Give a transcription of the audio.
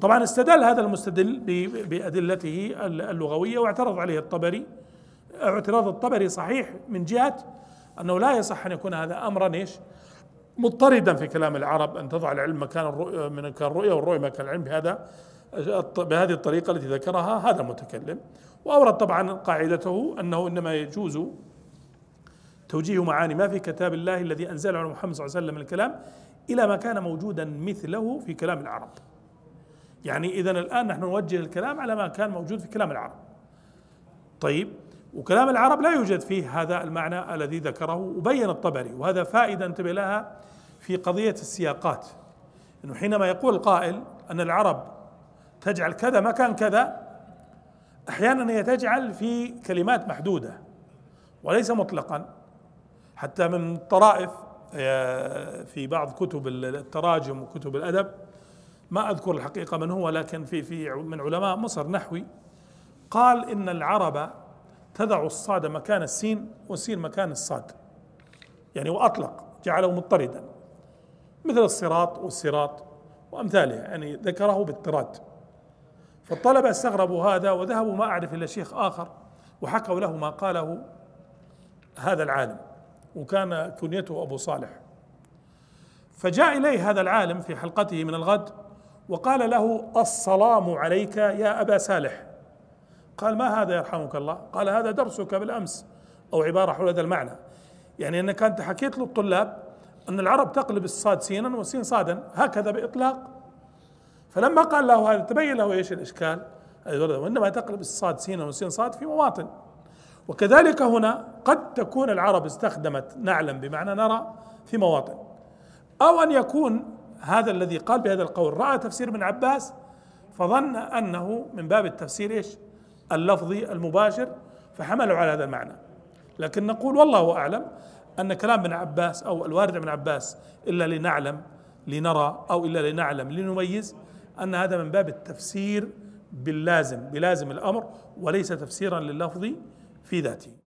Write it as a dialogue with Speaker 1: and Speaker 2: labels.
Speaker 1: طبعا استدل هذا المستدل بأدلته اللغوية واعترض عليه الطبري. اعتراض الطبري صحيح من جهة أنه لا يصح أن يكون هذا أمرا إيش؟ مضطردا في كلام العرب أن تضع العلم مكان الرؤية من كان الرؤية والرؤية مكان العلم بهذا بهذه الطريقة التي ذكرها. هذا متكلم. وأورد طبعا قاعدته أنه إنما يجوز توجيه معاني ما في كتاب الله الذي أنزله على محمد صلى الله عليه وسلم الكلام إلى ما كان موجودا مثله في كلام العرب. يعني إذا الآن نحن نوجه الكلام على ما كان موجود في كلام العرب. طيب وكلام العرب لا يوجد فيه هذا المعنى الذي ذكره وبين الطبري وهذا فائدة انتبه لها في قضية السياقات. إنه حينما يقول القائل أن العرب تجعل كذا مكان كذا أحيانا هي تجعل في كلمات محدودة وليس مطلقا. حتى من طرائف آه، في بعض كتب التراجم وكتب الأدب ما أذكر الحقيقة من هو لكن في في من علماء مصر نحوي قال إن العرب تضع الصاد مكان السين والسين مكان الصاد يعني وأطلق جعله مضطردا مثل الصراط والصراط وامثالها يعني ذكره باضطراد فالطلبة استغربوا هذا وذهبوا ما أعرف إلا شيخ آخر وحكوا له ما قاله هذا العالم وكان كنيته أبو صالح. فجاء إليه هذا العالم في حلقته من الغد وقال له السلام عليك يا أبا صالح قال ما هذا يرحمك الله؟ قال هذا درسك بالأمس أو عبارة حول هذا المعنى. يعني أنك أنت حكيت للطلاب أن العرب تقلب الصاد سينا والسين صادا هكذا بإطلاق. فلما قال له هذا تبين له إيش الإشكال؟ وانما تقلب الصاد سينا والسين صاد في مواطن. وكذلك هنا قد تكون العرب استخدمت نعلم بمعنى نرى في مواطن أو أن يكون هذا الذي قال بهذا القول رأى تفسير ابن عباس فظن أنه من باب التفسير إيش؟ اللفظي المباشر فحملوا على هذا المعنى لكن نقول والله أعلم أن كلام ابن عباس أو الوارد ابن عباس إلا لنعلم لنرى أو إلا لنعلم لنميز أن هذا من باب التفسير باللازم بلازم الأمر وليس تفسيرا لللفظ في ذاته